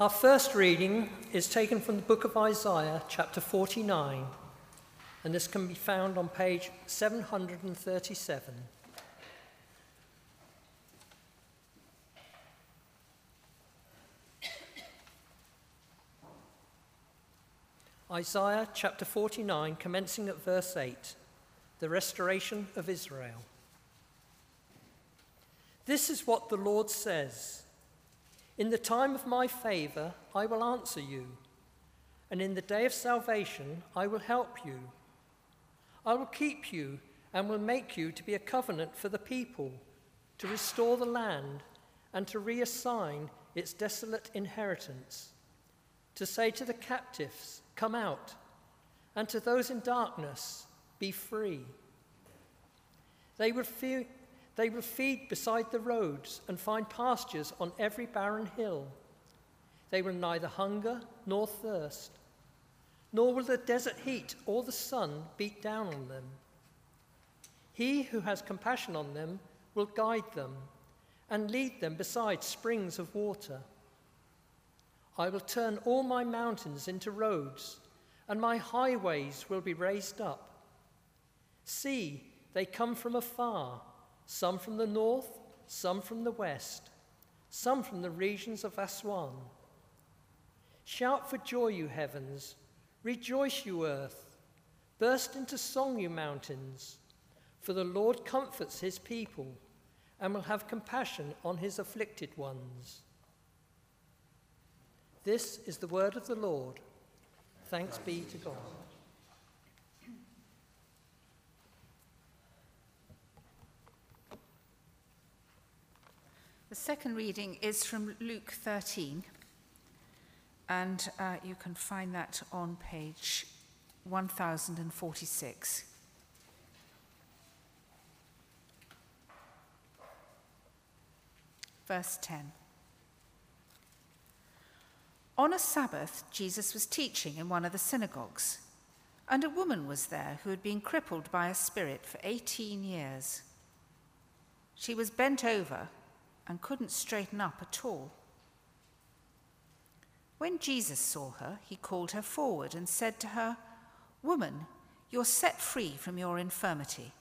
Our first reading is taken from the book of Isaiah, chapter 49, and this can be found on page 737. Isaiah chapter 49, commencing at verse 8, the restoration of Israel. This is what the Lord says In the time of my favor, I will answer you, and in the day of salvation, I will help you. I will keep you and will make you to be a covenant for the people, to restore the land and to reassign its desolate inheritance, to say to the captives, Come out, and to those in darkness, Be free. They will, feed, they will feed beside the roads and find pastures on every barren hill. They will neither hunger nor thirst, nor will the desert heat or the sun beat down on them. He who has compassion on them will guide them and lead them beside springs of water. I will turn all my mountains into roads, and my highways will be raised up. See, they come from afar, some from the north, some from the west, some from the regions of Aswan. Shout for joy, you heavens, rejoice, you earth, burst into song, you mountains, for the Lord comforts his people and will have compassion on his afflicted ones. This is the word of the Lord. Thanks be to God. The second reading is from Luke 13, and uh, you can find that on page 1046. Verse 10. On a Sabbath, Jesus was teaching in one of the synagogues, and a woman was there who had been crippled by a spirit for 18 years. She was bent over and couldn't straighten up at all. When Jesus saw her, he called her forward and said to her, Woman, you're set free from your infirmity.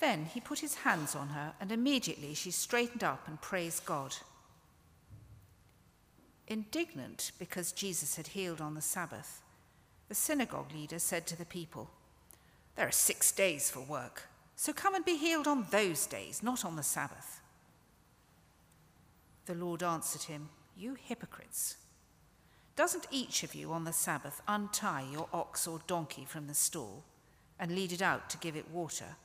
Then he put his hands on her, and immediately she straightened up and praised God. Indignant because Jesus had healed on the Sabbath, the synagogue leader said to the people, There are six days for work, so come and be healed on those days, not on the Sabbath. The Lord answered him, You hypocrites! Doesn't each of you on the Sabbath untie your ox or donkey from the stall and lead it out to give it water?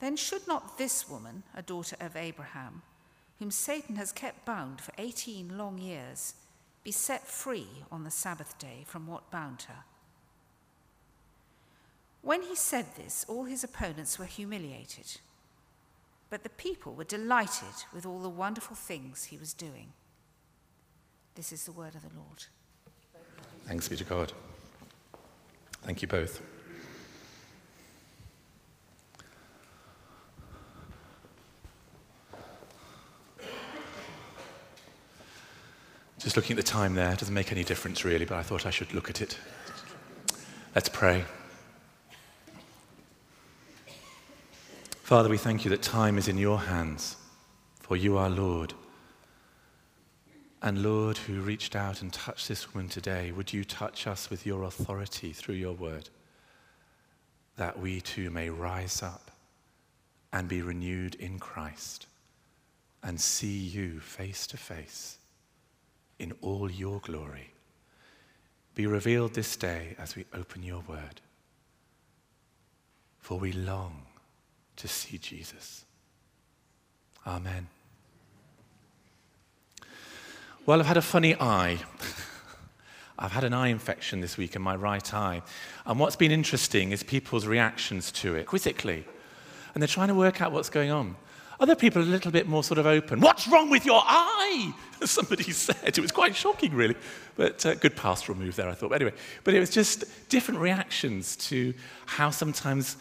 Then should not this woman, a daughter of Abraham, whom Satan has kept bound for 18 long years, be set free on the Sabbath day from what bound her. When he said this, all his opponents were humiliated, but the people were delighted with all the wonderful things he was doing. This is the word of the Lord. Thanks be to God. Thank you both. Just looking at the time there doesn't make any difference really, but I thought I should look at it. Let's pray. Father, we thank you that time is in your hands, for you are Lord. And Lord, who reached out and touched this woman today, would you touch us with your authority through your word, that we too may rise up and be renewed in Christ and see you face to face in all your glory. Be revealed this day as we open your word. For we long to see Jesus. Amen. Well, I've had a funny eye. I've had an eye infection this week in my right eye. And what's been interesting is people's reactions to it quizzically. And they're trying to work out what's going on. Other people are a little bit more sort of open. What's wrong with your eye? Somebody said. It was quite shocking, really. But uh, good pastoral move there, I thought. But anyway, but it was just different reactions to how sometimes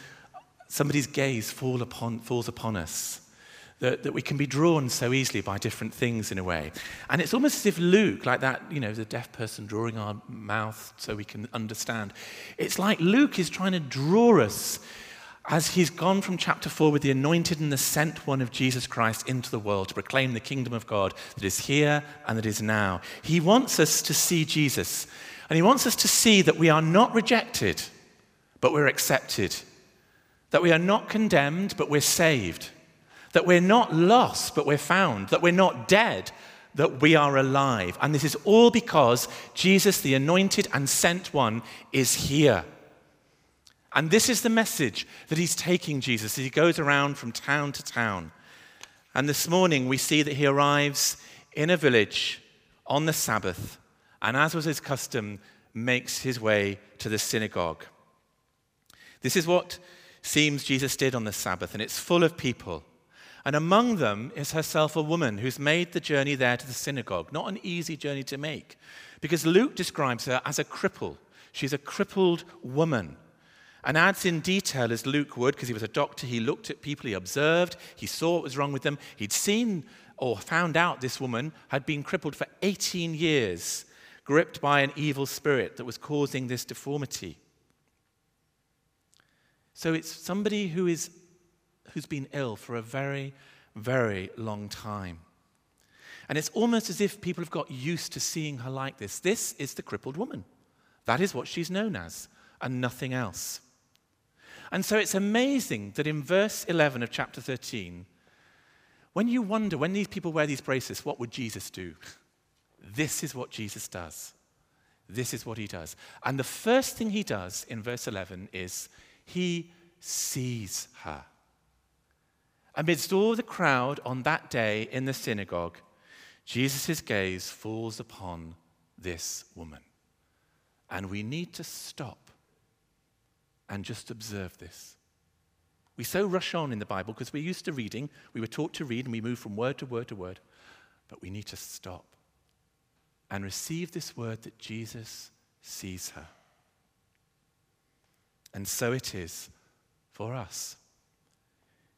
somebody's gaze fall upon, falls upon us. that, that we can be drawn so easily by different things in a way. And it's almost as if Luke, like that, you know, the deaf person drawing our mouth so we can understand. It's like Luke is trying to draw us as he's gone from chapter 4 with the anointed and the sent one of Jesus Christ into the world to proclaim the kingdom of God that is here and that is now. He wants us to see Jesus. And he wants us to see that we are not rejected, but we're accepted. That we are not condemned, but we're saved that we're not lost, but we're found, that we're not dead, that we are alive. And this is all because Jesus, the anointed and sent one, is here. And this is the message that he's taking Jesus as he goes around from town to town. And this morning we see that he arrives in a village on the Sabbath, and as was his custom, makes his way to the synagogue. This is what seems Jesus did on the Sabbath, and it's full of people. And among them is herself a woman who's made the journey there to the synagogue. Not an easy journey to make, because Luke describes her as a cripple. She's a crippled woman. And adds in detail, as Luke would, because he was a doctor, he looked at people, he observed, he saw what was wrong with them. He'd seen or found out this woman had been crippled for 18 years, gripped by an evil spirit that was causing this deformity. So it's somebody who is who's been ill for a very, very long time. And it's almost as if people have got used to seeing her like this. This is the crippled woman. That is what she's known as, and nothing else. And so it's amazing that in verse 11 of chapter 13, when you wonder, when these people wear these braces, what would Jesus do? This is what Jesus does. This is what he does. And the first thing he does in verse 11 is he sees her. Amidst all the crowd on that day in the synagogue, Jesus' gaze falls upon this woman. And we need to stop and just observe this. We so rush on in the Bible because we're used to reading, we were taught to read, and we move from word to word to word. But we need to stop and receive this word that Jesus sees her. And so it is for us.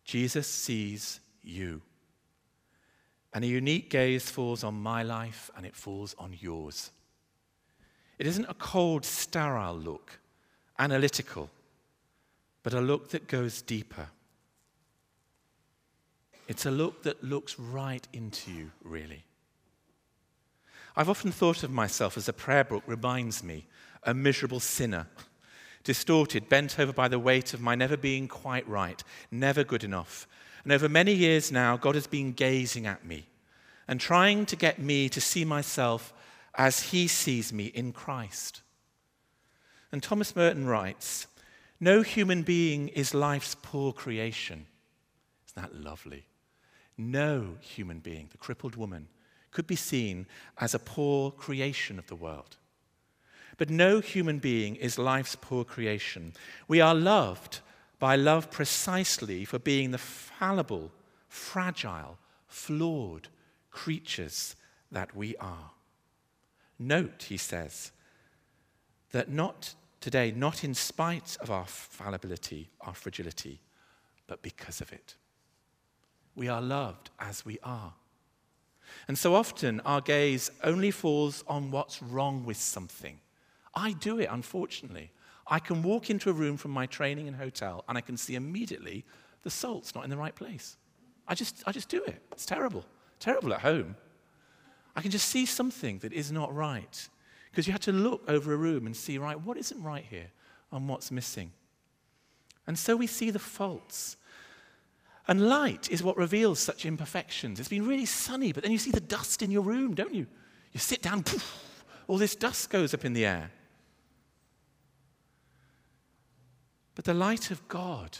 Jesus sees you. And a unique gaze falls on my life and it falls on yours. It isn't a cold, sterile look, analytical, but a look that goes deeper. It's a look that looks right into you, really. I've often thought of myself as a prayer book reminds me, a miserable sinner distorted, bent over by the weight of my never being quite right, never good enough. And over many years now, God has been gazing at me and trying to get me to see myself as He sees me in Christ. And Thomas Merton writes No human being is life's poor creation. Isn't that lovely? No human being, the crippled woman, could be seen as a poor creation of the world. But no human being is life's poor creation. We are loved by love precisely for being the fallible, fragile, flawed creatures that we are. Note, he says, that not today, not in spite of our fallibility, our fragility, but because of it. We are loved as we are. And so often our gaze only falls on what's wrong with something. I do it, unfortunately. I can walk into a room from my training and hotel and I can see immediately the salt's not in the right place. I just, I just do it. It's terrible. Terrible at home. I can just see something that is not right because you have to look over a room and see, right, what isn't right here and what's missing. And so we see the faults. And light is what reveals such imperfections. It's been really sunny, but then you see the dust in your room, don't you? You sit down, poof, all this dust goes up in the air. But the light of God,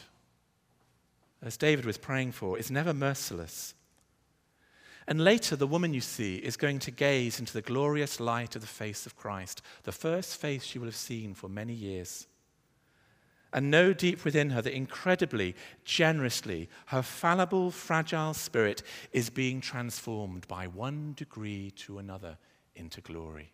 as David was praying for, is never merciless. And later, the woman you see is going to gaze into the glorious light of the face of Christ, the first face she will have seen for many years. And know deep within her that incredibly, generously, her fallible, fragile spirit is being transformed by one degree to another into glory.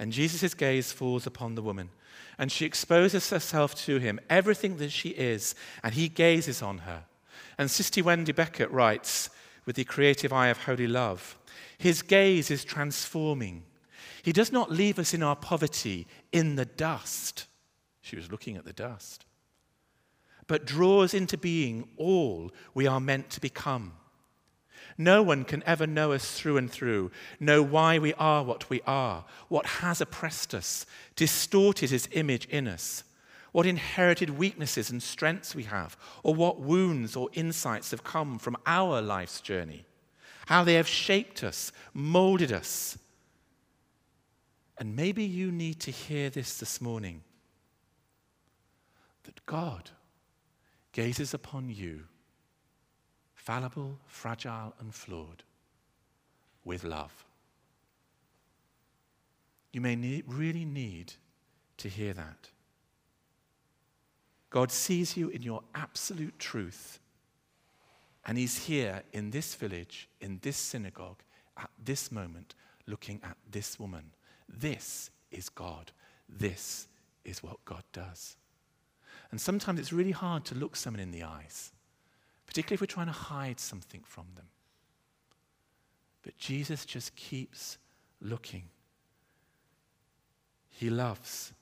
And Jesus' gaze falls upon the woman, and she exposes herself to him, everything that she is, and he gazes on her. And Sister Wendy Beckett writes, with the creative eye of holy love, his gaze is transforming. He does not leave us in our poverty in the dust. She was looking at the dust. But draws into being all we are meant to become. No one can ever know us through and through, know why we are what we are, what has oppressed us, distorted his image in us, what inherited weaknesses and strengths we have, or what wounds or insights have come from our life's journey, how they have shaped us, molded us. And maybe you need to hear this this morning that God gazes upon you fallible, fragile, and flawed, with love. You may need, really need to hear that. God sees you in your absolute truth, and He's here in this village, in this synagogue, at this moment, looking at this woman. This is God. This is what God does. And sometimes it's really hard to look someone in the eyes particularly if we're trying to hide something from them. But Jesus just keeps looking. He loves.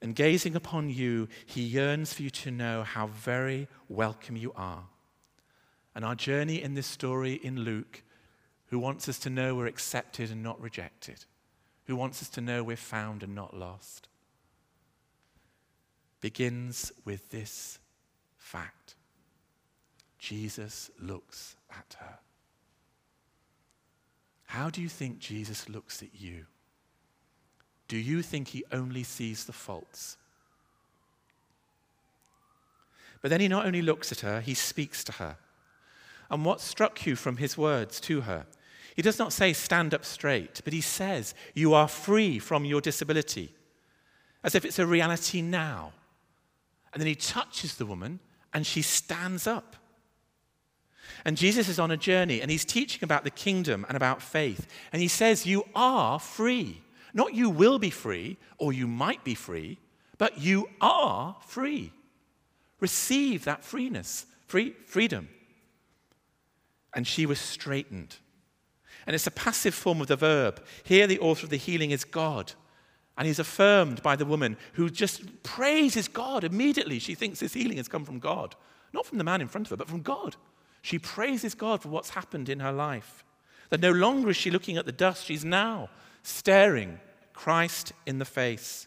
And gazing upon you, he yearns for you to know how very welcome you are. And our journey in this story in Luke, who wants us to know we're accepted and not rejected, who wants us to know we're found and not lost, begins with this fact Jesus looks at her. How do you think Jesus looks at you? Do you think he only sees the faults? But then he not only looks at her, he speaks to her. And what struck you from his words to her? He does not say, stand up straight, but he says, you are free from your disability, as if it's a reality now. And then he touches the woman, and she stands up. And Jesus is on a journey and he's teaching about the kingdom and about faith. And he says, You are free. Not you will be free or you might be free, but you are free. Receive that freeness, free, freedom. And she was straightened. And it's a passive form of the verb. Here, the author of the healing is God. And he's affirmed by the woman who just praises God immediately. She thinks this healing has come from God. Not from the man in front of her, but from God. She praises God for what's happened in her life. That no longer is she looking at the dust, she's now staring Christ in the face.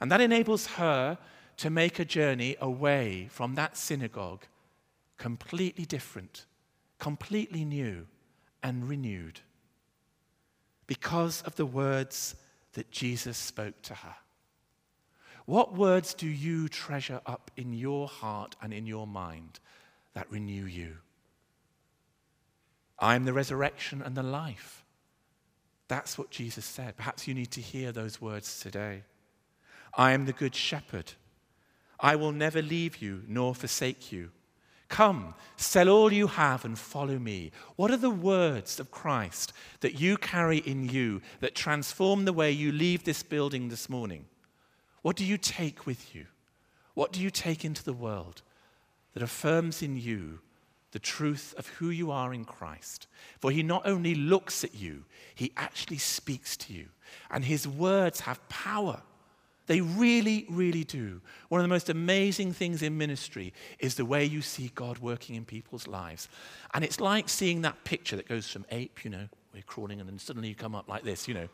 And that enables her to make a journey away from that synagogue completely different, completely new, and renewed because of the words that Jesus spoke to her. What words do you treasure up in your heart and in your mind that renew you. I am the resurrection and the life. That's what Jesus said. Perhaps you need to hear those words today. I am the good shepherd. I will never leave you nor forsake you. Come, sell all you have and follow me. What are the words of Christ that you carry in you that transform the way you leave this building this morning? What do you take with you? What do you take into the world? That affirms in you the truth of who you are in Christ. For he not only looks at you, he actually speaks to you. And his words have power. They really, really do. One of the most amazing things in ministry is the way you see God working in people's lives. And it's like seeing that picture that goes from ape, you know, we're crawling, and then suddenly you come up like this, you know.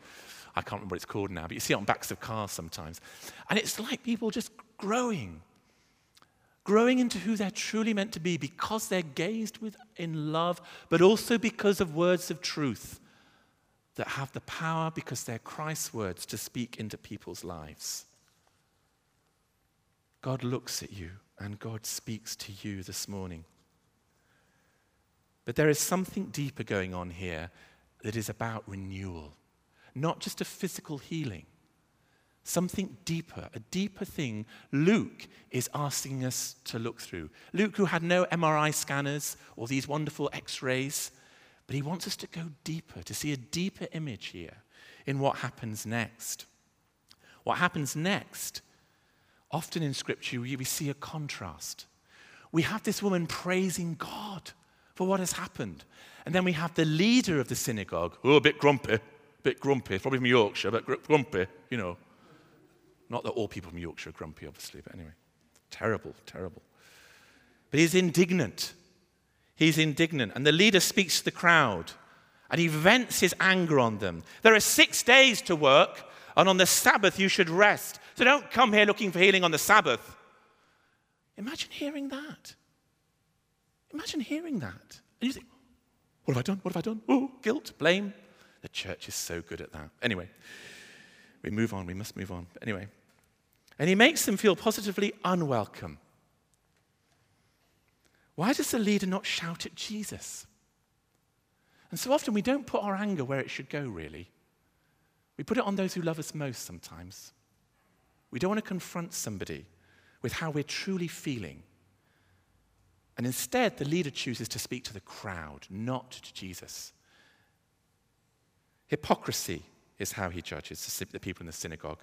I can't remember what it's called now, but you see it on backs of cars sometimes. And it's like people just growing growing into who they're truly meant to be because they're gazed with in love, but also because of words of truth that have the power, because they're Christ's words, to speak into people's lives. God looks at you and God speaks to you this morning. But there is something deeper going on here that is about renewal, not just a physical healing something deeper, a deeper thing Luke is asking us to look through. Luke, who had no MRI scanners or these wonderful x rays, but he wants us to go deeper, to see a deeper image here in what happens next. What happens next, often in Scripture, we see a contrast. we have this woman praising God for what has happened. And then we have the leader of the synagogue, oh, a bit grumpy, a bit grumpy, probably from Yorkshire, but grumpy, you know. Not that all people from Yorkshire are grumpy, obviously, but anyway. Terrible, terrible. But he's indignant. He's indignant. And the leader speaks to the crowd and he vents his anger on them. There are six days to work, and on the Sabbath you should rest. So don't come here looking for healing on the Sabbath. Imagine hearing that. Imagine hearing that. And you think, what have I done? What have I done? Oh, guilt, blame. The church is so good at that. Anyway, we move on. We must move on. But anyway, and he makes them feel positively unwelcome. Why does the leader not shout at Jesus? And so often we don't put our anger where it should go, really. We put it on those who love us most sometimes. We don't want to confront somebody with how we're truly feeling. And instead, the leader chooses to speak to the crowd, not to Jesus. Hypocrisy is how he judges the people in the synagogue.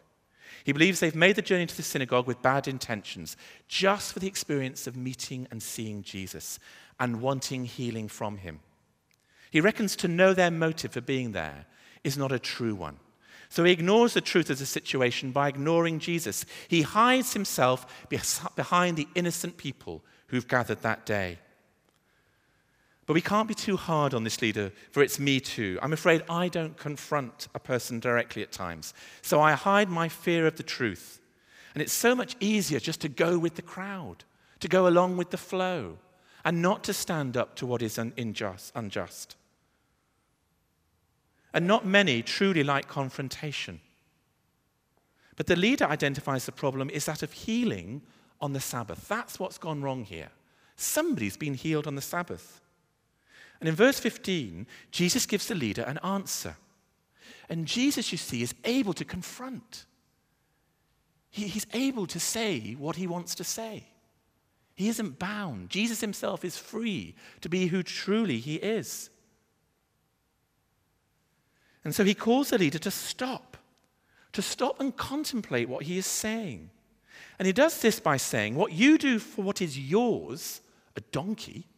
He believes they've made the journey to the synagogue with bad intentions, just for the experience of meeting and seeing Jesus and wanting healing from him. He reckons to know their motive for being there is not a true one. So he ignores the truth of the situation by ignoring Jesus. He hides himself behind the innocent people who've gathered that day. But we can't be too hard on this leader, for it's me too. I'm afraid I don't confront a person directly at times. So I hide my fear of the truth. And it's so much easier just to go with the crowd, to go along with the flow, and not to stand up to what is unjust. And not many truly like confrontation. But the leader identifies the problem is that of healing on the Sabbath. That's what's gone wrong here. Somebody's been healed on the Sabbath. And in verse 15, Jesus gives the leader an answer. And Jesus, you see, is able to confront. He, he's able to say what he wants to say. He isn't bound. Jesus himself is free to be who truly he is. And so he calls the leader to stop, to stop and contemplate what he is saying. And he does this by saying, What you do for what is yours, a donkey,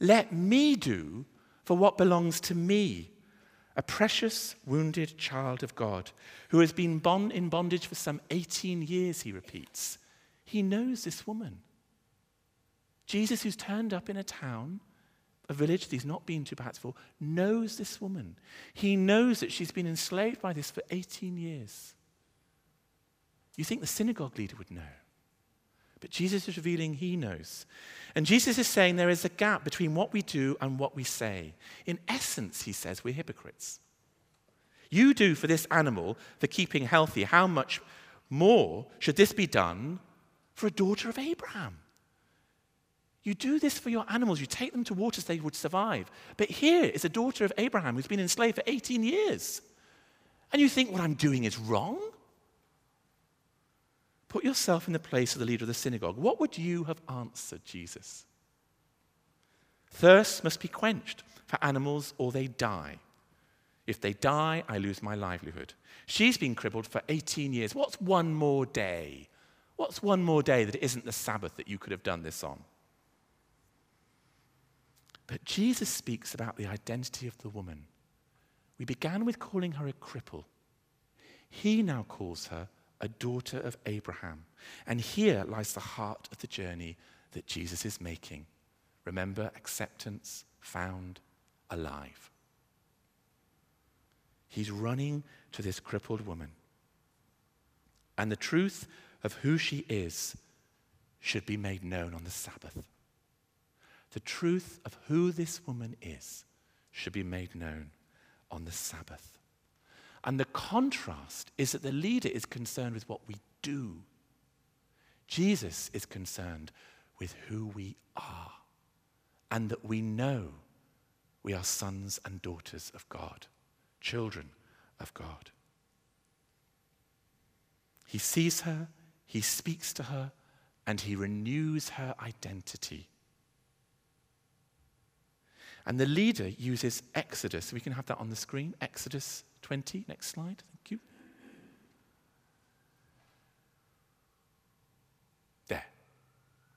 let me do for what belongs to me, a precious, wounded child of God who has been bond in bondage for some 18 years, he repeats. He knows this woman. Jesus, who's turned up in a town a village that he's not been to perhaps before, knows this woman. He knows that she's been enslaved by this for 18 years. You think the synagogue leader would know. But Jesus is revealing he knows. And Jesus is saying there is a gap between what we do and what we say. In essence, he says, we're hypocrites. You do for this animal, for keeping healthy, how much more should this be done for a daughter of Abraham? You do this for your animals. You take them to waters they would survive. But here is a daughter of Abraham who's been enslaved for 18 years. And you think what I'm doing is wrong? Put yourself in the place of the leader of the synagogue. What would you have answered Jesus? Thirst must be quenched for animals or they die. If they die, I lose my livelihood. She's been crippled for 18 years. What's one more day? What's one more day that isn't the Sabbath that you could have done this on? But Jesus speaks about the identity of the woman. We began with calling her a cripple. He now calls her a daughter of Abraham. And here lies the heart of the journey that Jesus is making. Remember, acceptance found alive. He's running to this crippled woman. And the truth of who she is should be made known on the Sabbath. The truth of who this woman is should be made known on the Sabbath. And the contrast is that the leader is concerned with what we do. Jesus is concerned with who we are and that we know we are sons and daughters of God, children of God. He sees her, he speaks to her, and he renews her identity and the leader uses Exodus. We can have that on the screen. Exodus 20. Next slide. Thank you. There.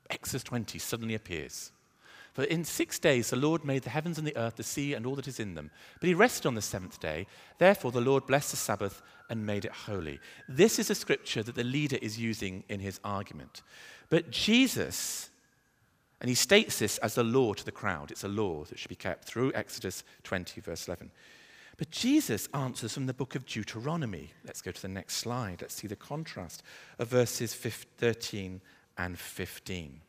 Exodus 20 suddenly appears. For in six days the Lord made the heavens and the earth, the sea, and all that is in them. But he rested on the seventh day. Therefore the Lord blessed the Sabbath and made it holy. This is a scripture that the leader is using in his argument. But Jesus, and he states this as a law to the crowd, it's a law that should be kept through Exodus 20, verse 11. But Jesus answers from the book of Deuteronomy. Let's go to the next slide. Let's see the contrast of verses 13 and 15.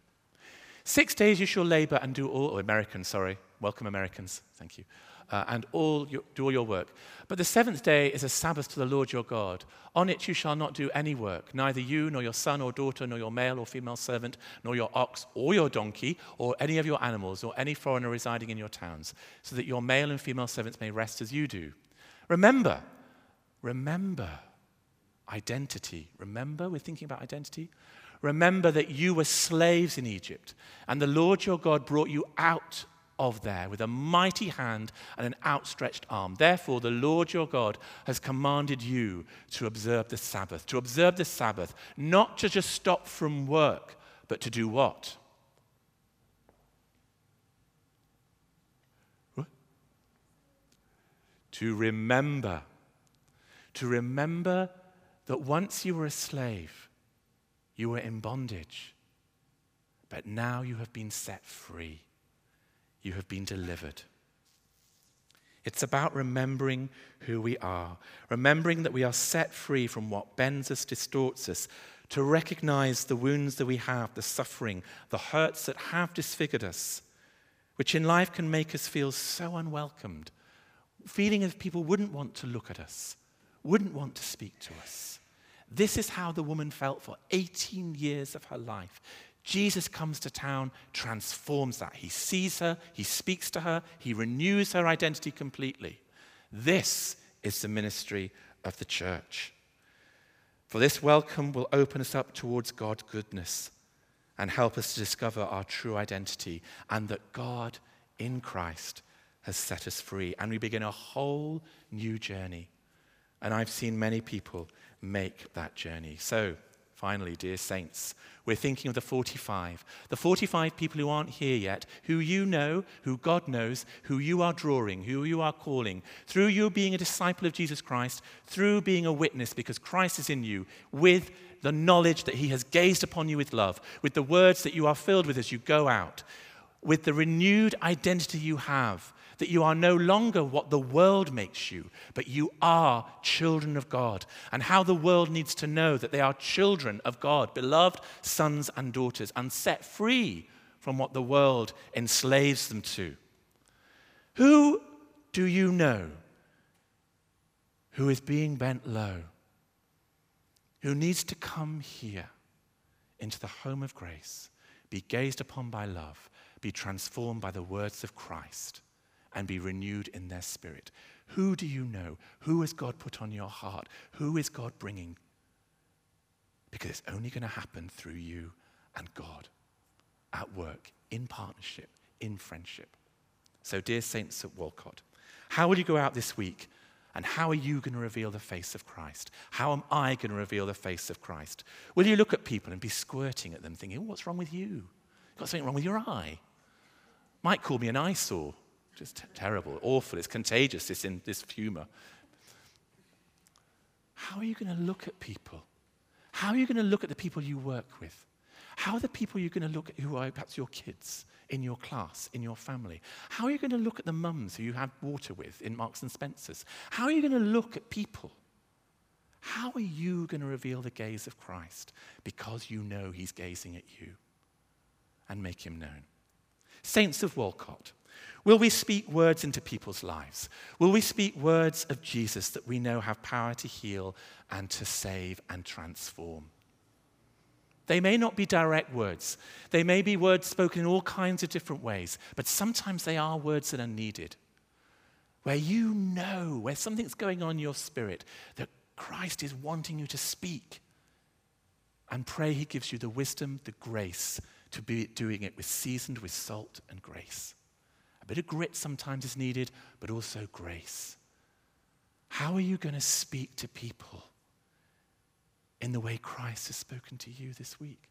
Six days you shall labor and do all, oh, Americans, sorry, welcome Americans, thank you, uh, and all your, do all your work. But the seventh day is a Sabbath to the Lord your God. On it you shall not do any work, neither you, nor your son or daughter, nor your male or female servant, nor your ox or your donkey, or any of your animals, or any foreigner residing in your towns, so that your male and female servants may rest as you do. Remember, remember identity. Remember, we're thinking about identity. Remember that you were slaves in Egypt, and the Lord your God brought you out of there with a mighty hand and an outstretched arm. Therefore, the Lord your God has commanded you to observe the Sabbath. To observe the Sabbath, not to just stop from work, but to do what? what? To remember. To remember that once you were a slave, you were in bondage, but now you have been set free. You have been delivered. It's about remembering who we are, remembering that we are set free from what bends us, distorts us, to recognize the wounds that we have, the suffering, the hurts that have disfigured us, which in life can make us feel so unwelcomed, feeling as people wouldn't want to look at us, wouldn't want to speak to us. This is how the woman felt for 18 years of her life. Jesus comes to town, transforms that. He sees her, he speaks to her, he renews her identity completely. This is the ministry of the church. For this welcome will open us up towards God's goodness and help us to discover our true identity and that God in Christ has set us free. And we begin a whole new journey. And I've seen many people make that journey. So, finally, dear saints, we're thinking of the 45. The 45 people who aren't here yet, who you know, who God knows, who you are drawing, who you are calling, through you being a disciple of Jesus Christ, through being a witness because Christ is in you, with the knowledge that he has gazed upon you with love, with the words that you are filled with as you go out, with the renewed identity you have that you are no longer what the world makes you, but you are children of God, and how the world needs to know that they are children of God, beloved sons and daughters, and set free from what the world enslaves them to. Who do you know who is being bent low, who needs to come here into the home of grace, be gazed upon by love, be transformed by the words of Christ? And be renewed in their spirit. Who do you know? Who has God put on your heart? Who is God bringing? Because it's only going to happen through you and God at work, in partnership, in friendship. So, dear saints at Walcott, how will you go out this week? And how are you going to reveal the face of Christ? How am I going to reveal the face of Christ? Will you look at people and be squirting at them, thinking, What's wrong with you? You've got something wrong with your eye. Might call me an eyesore. Just terrible, awful. It's contagious, this, in, this humor. How are you going to look at people? How are you going to look at the people you work with? How are the people you're going to look at who are perhaps your kids in your class, in your family? How are you going to look at the mums who you have water with in Marks and Spencer's? How are you going to look at people? How are you going to reveal the gaze of Christ? Because you know he's gazing at you and make him known. Saints of Walcot, Will we speak words into people's lives? Will we speak words of Jesus that we know have power to heal and to save and transform? They may not be direct words. They may be words spoken in all kinds of different ways, but sometimes they are words that are needed. Where you know, where something's going on in your spirit, that Christ is wanting you to speak. And pray He gives you the wisdom, the grace to be doing it with seasoned with salt and grace. A bit of grit sometimes is needed, but also grace. How are you going to speak to people in the way Christ has spoken to you this week?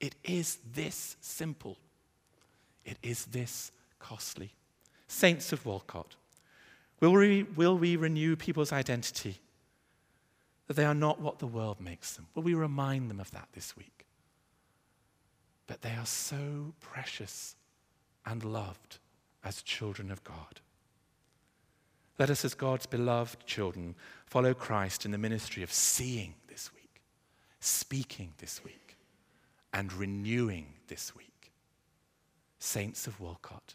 It is this simple. It is this costly. Saints of Walcott, will we, will we renew people's identity? That they are not what the world makes them. Will we remind them of that this week? But they are so precious and loved as children of God. Let us, as God's beloved children, follow Christ in the ministry of seeing this week, speaking this week, and renewing this week. Saints of Walcott,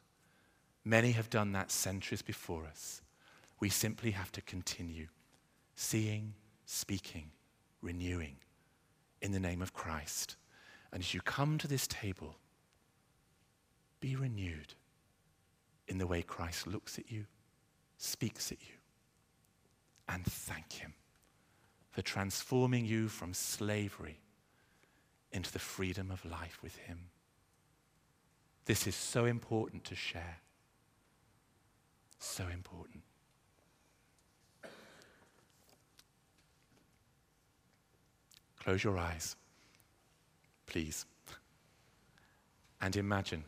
many have done that centuries before us. We simply have to continue seeing, speaking, renewing in the name of Christ. And as you come to this table, be renewed in the way Christ looks at you, speaks at you, and thank Him for transforming you from slavery into the freedom of life with Him. This is so important to share. So important. Close your eyes, please, and imagine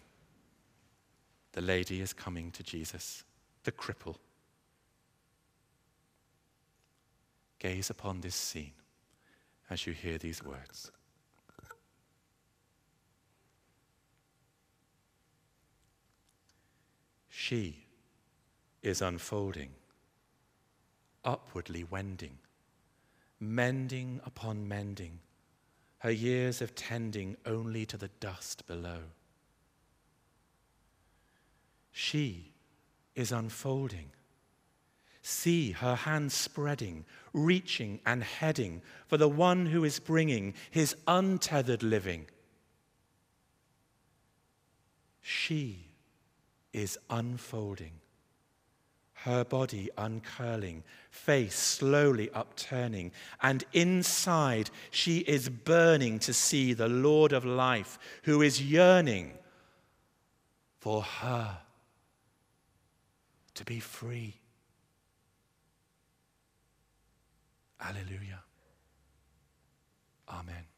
the lady is coming to Jesus, the cripple. Gaze upon this scene as you hear these words. She is unfolding, upwardly wending, mending upon mending, her years of tending only to the dust below. She is unfolding. See her hands spreading, reaching and heading for the one who is bringing his untethered living. She is unfolding, her body uncurling, face slowly upturning, and inside she is burning to see the Lord of life who is yearning for her to be free. Alleluia. Amen.